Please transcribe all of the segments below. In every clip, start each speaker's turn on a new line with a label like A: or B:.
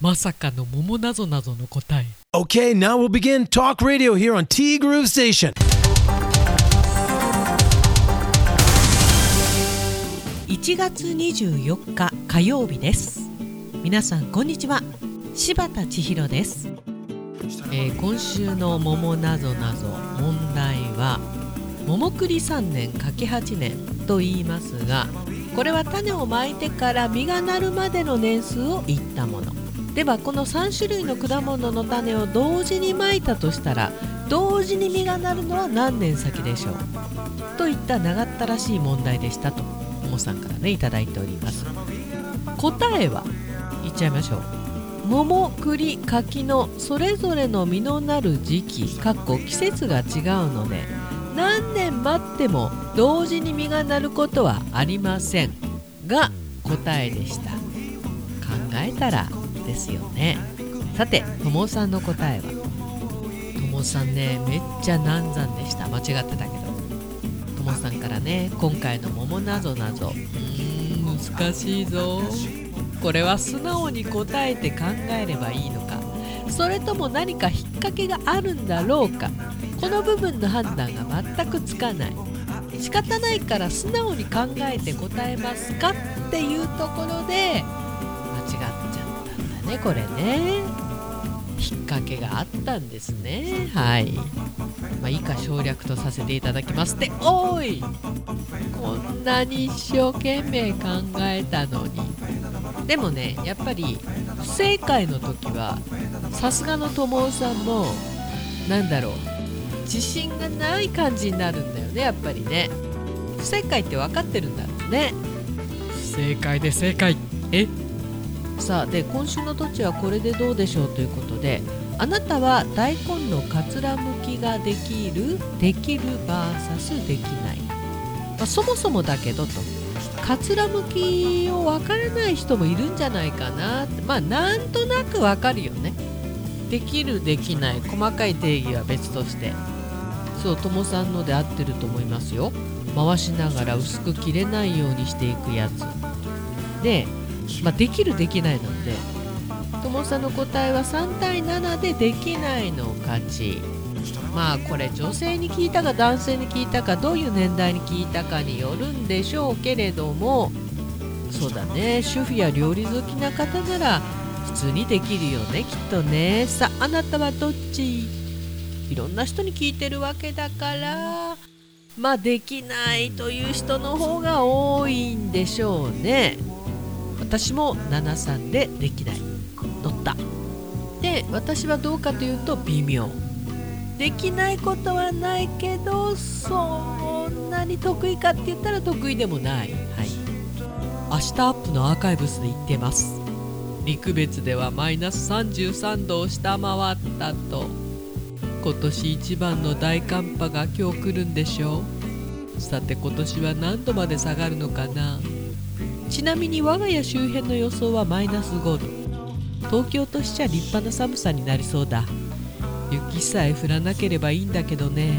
A: まさかの桃なぞなぞの答え。
B: Okay, now we'll begin Talk Radio here on T Groove Station.
A: 1月24日火曜日です。皆さんこんにちは。柴田千尋です、えー今週の桃なぞなぞ問題は桃栗3年柿8年と言いますがこれは種をまいてから実がなるまでの年数を言ったものではこの3種類の果物の種を同時にまいたとしたら同時に実がなるのは何年先でしょう？といった長ったらしい問題でしたとももさんからねいいております。答えは言っちゃいましょう。桃栗柿のそれぞれの実のなる時期かっこ季節が違うので何年待っても同時に実がなることはありませんが答えでした。考えたらですよね。さてともさんの答えは？ともさんねめっちゃ難産でした。間違ってたけど。ともさんからね今回の桃なぞなぞ。うーん難しいぞ。これは素直に答えて考えればいいのか。それとも何か引っ掛けがあるんだろうか。この部分の判断が全くつかない。仕方ないから素直に考えて答えますかっていうところでねこれね。引っ掛けがあったんですね。はい。まあ以下省略とさせていただきますって。おい！こんなに一生懸命考えたのに。でもねやっぱり不正解の時はさすがの友さんもなんだろう。自信がない感じになるんだよねやっぱりね。不正解って分かってるんだろうね。不正解で正解。え？さあで今週の土地はこれでどうでしょうということであなたは大根のかつらむきができるできる VS できない、まあそもそもだけどと。かつらむきを分からない人もいるんじゃないかな。まあなんとなく分かるよね。できるできない。細かい定義は別として。そうともさんので合ってると思いますよ。回しながら薄く切れないようにしていくやつ。で、まあ、できるできないなんで。ともさんの答えは3対7でできないの勝ち。まあこれ女性に聞いたか男性に聞いたかどういう年代に聞いたかによるんでしょうけれども。そうだね。主婦や料理好きな方なら普通にできるよね。きっとね。さああなたはどっち？いろんな人に聞いてるわけだから。まあできないという人の方が多いんでしょうね。私も73でできない。乗った。で私はどうかというと微妙。できないことはないけどそんなに得意かって言ったら得意でもない。はい。明日アップのアーカイブスで言ってます。陸別ではマイナス33度を下回ったと。今年一番の大寒波が今日来るんでしょう。さて今年は何度まで下がるのかな。ちなみに我が家周辺の予想はマイナス5度。東京としちゃ立派な寒さになりそうだ。雪さえ降らなければいいんだけどね。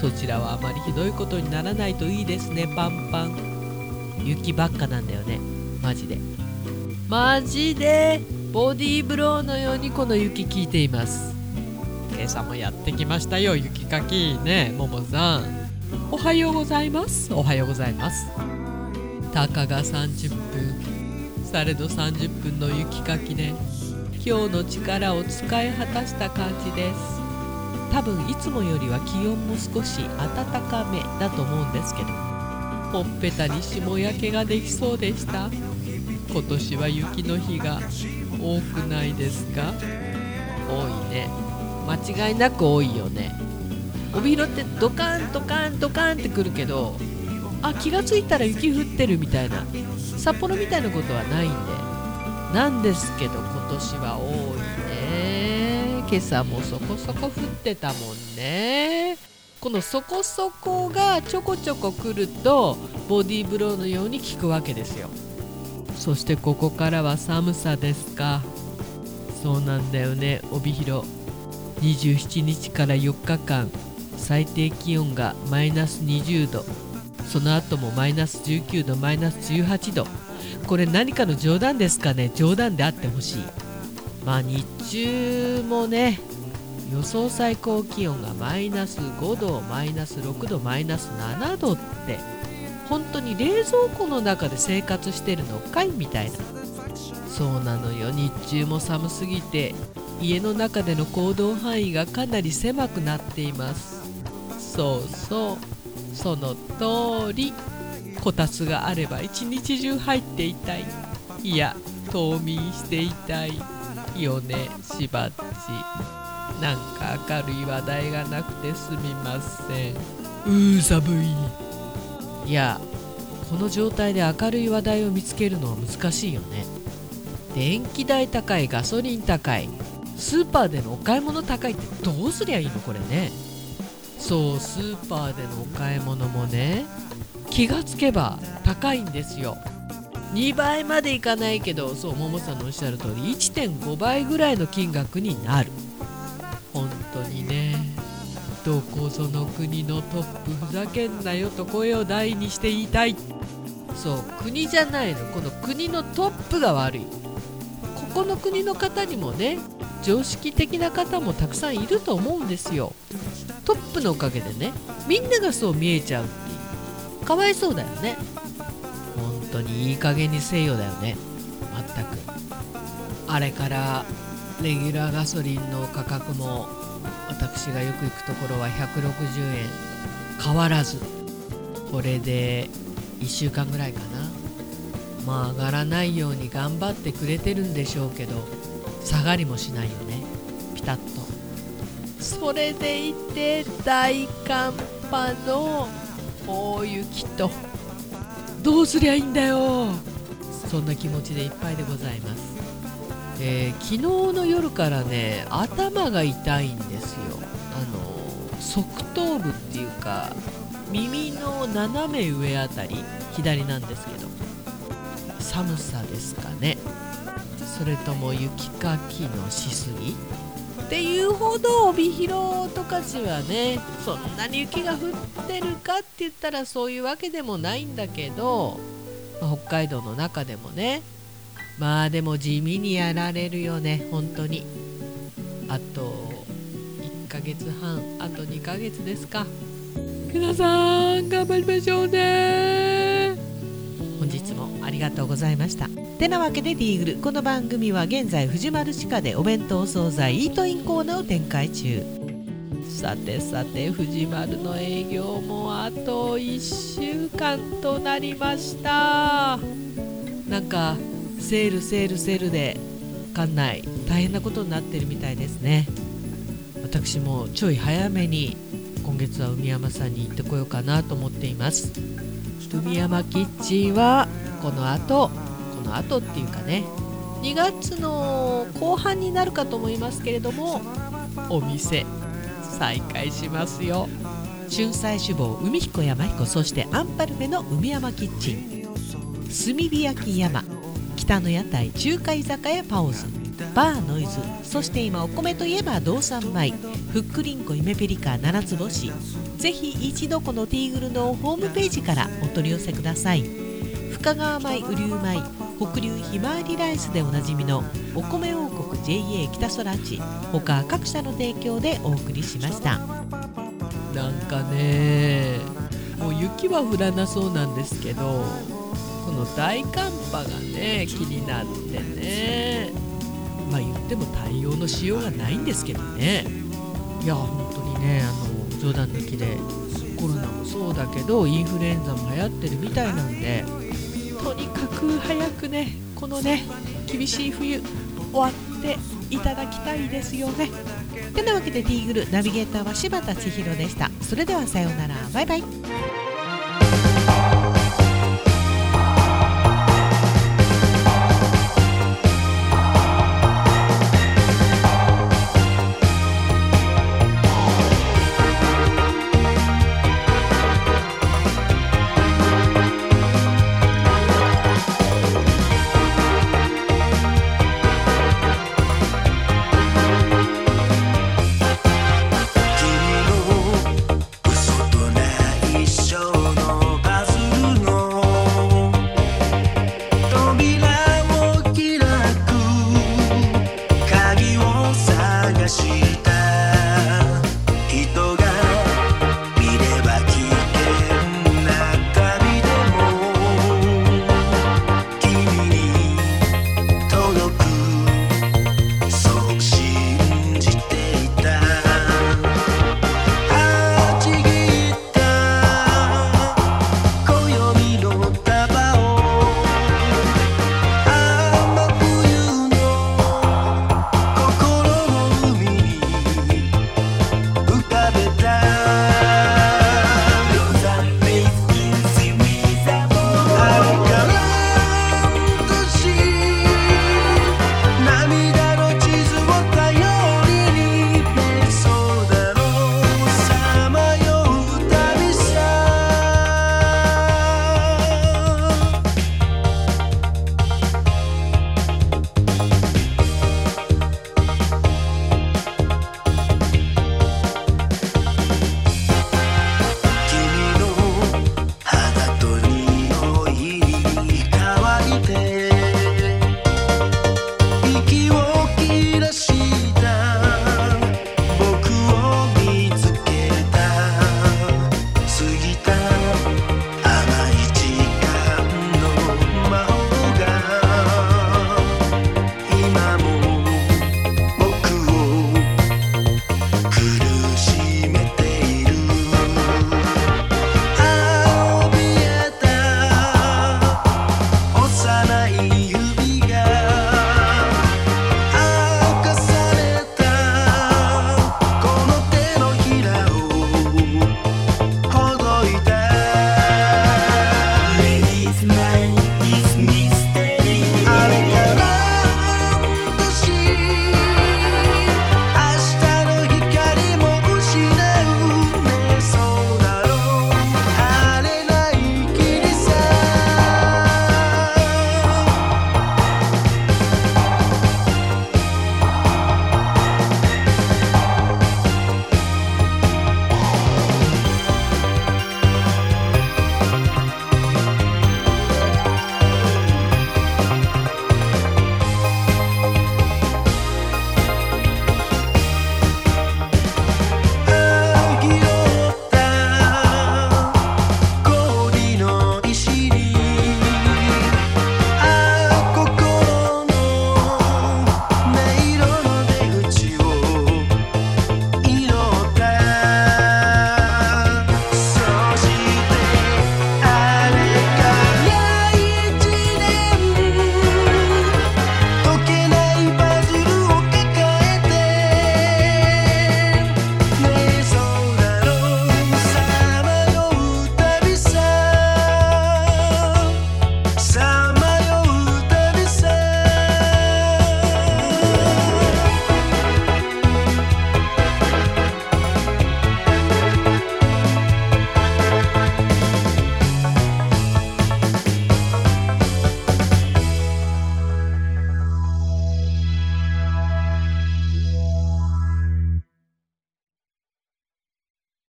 A: そちらはあまりひどいことにならないといいですねパンパン。雪ばっかなんだよね。マジで。マジで。ボディーブローのようにこの雪効いています。今朝もやってきましたよ雪かき。ねももさん。おはようございます。おはようございます。たかが30分されど30分の雪かきで今日の力を使い果たした感じです。多分いつもよりは気温も少し暖かめだと思うんですけどほっぺたに霜焼けができそうでした。今年は雪の日が多くないですか？多いね。間違いなく多いよね。帯広ってドカンドカンドカンってくるけどあ気がついたら雪降ってるみたいな。札幌みたいなことはないんで。なんですけど今年は多いね。今朝もそこそこ降ってたもんね。このそこそこがちょこちょこ来るとボディーブローのように効くわけですよ。そしてここからは寒さですか。そうなんだよね。帯広。27日から4日間最低気温がマイナス20度。その後もマイナス19度マイナス18度。これ何かの冗談ですかね？冗談であってほしい。まあ日中もね予想最高気温がマイナス5度マイナス6度マイナス7度って本当に冷蔵庫の中で生活してるのかい？みたいな。そうなのよ。日中も寒すぎて家の中での行動範囲がかなり狭くなっています。そうそう。その通りこたつがあれば一日中入っていたい。いや冬眠していたいよねしばっち。なんか明るい話題がなくてすみません。うー寒い。いやこの状態で明るい話題を見つけるのは難しいよね。電気代高いガソリン高い。スーパーでのお買い物高いってどうすりゃいいのこれねそうスーパーでのお買い物もね気がつけば高いんですよ。2倍までいかないけどそうももさんのおっしゃる通り1.5倍ぐらいの金額になる。本当にねどこぞの国のトップふざけんなよと声を大にして言いたい。そう国じゃないの。この国のトップが悪い。ここの国の方にもね常識的な方もたくさんいると思うんですよ。トップのおかげでねみんながそう見えちゃうっていう。かわいそうだよね。本当にいい加減にせよだよね。全く。あれからレギュラーガソリンの価格も私がよく行くところは160円。変わらず。これで1週間ぐらいかな。まあ上がらないように頑張ってくれてるんでしょうけど下がりもしないよね。ピタッと。それでいて大寒波の大雪と。どうすりゃいいんだよ。そんな気持ちでいっぱいでございます。えー、昨日の夜からね頭が痛いんですよ。あの側頭部っていうか耳の斜め上あたり左なんですけど。寒さですかね。それとも雪かきのしすぎっていうほど帯広十勝はねそんなに雪が降ってるかって言ったらそういうわけでもないんだけど、ま、北海道の中でもねまあでも地味にやられるよね本当に。あと1ヶ月半あと2ヶ月ですか。皆さん頑張りましょうね。ありがとうございました。てなわけでディーグルこの番組は現在藤丸地下でお弁当惣菜イートインコーナーを展開中。さてさて藤丸の営業もあと1週間となりました。なんかセールセールセールで館内大変なことになってるみたいですね。私もちょい早めに今月は海山さんに行ってこようかなと思っています。海山キッチンはこの後この後っていうかね2月の後半になるかと思いますけれどもお店再開しますよ。春菜志望海彦山彦そしてアンパルフェの海山キッチン。炭火焼き山北の屋台中華居酒屋パオズバーノイズそして今お米といえば道産米ふっくりんこ夢ペリカ七つ星。ぜひ一度このティーグルのホームページからお取り寄せください。深川米雨竜米北流ひまわりライスでおなじみのお米王国 JA 北空地他各社の提供でお送りしました。なんかねもう雪は降らなそうなんですけどこの大寒波がね気になってね。まあ言っても対応のしようがないんですけどね。いや本当にねあの冗談抜きでコロナもそうだけどインフルエンザも流行ってるみたいなんでとにかく早くねこのね厳しい冬終わっていただきたいですよね。てなわけでティーグルナビゲーターは柴田千尋でした。それではさようなら。バイバイ。